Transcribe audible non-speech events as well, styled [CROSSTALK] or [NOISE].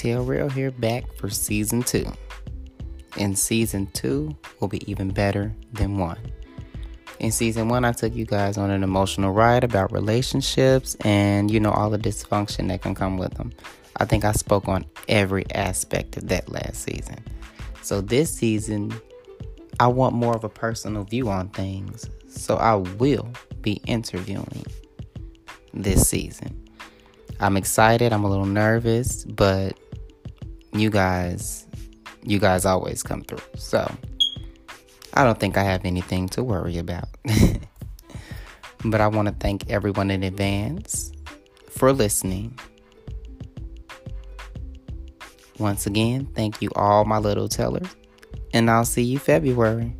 Tell Real here back for season two. And season two will be even better than one. In season one, I took you guys on an emotional ride about relationships and, you know, all the dysfunction that can come with them. I think I spoke on every aspect of that last season. So this season, I want more of a personal view on things. So I will be interviewing this season. I'm excited, I'm a little nervous, but you guys you guys always come through. So I don't think I have anything to worry about. [LAUGHS] but I want to thank everyone in advance for listening. Once again, thank you all my little tellers, and I'll see you February.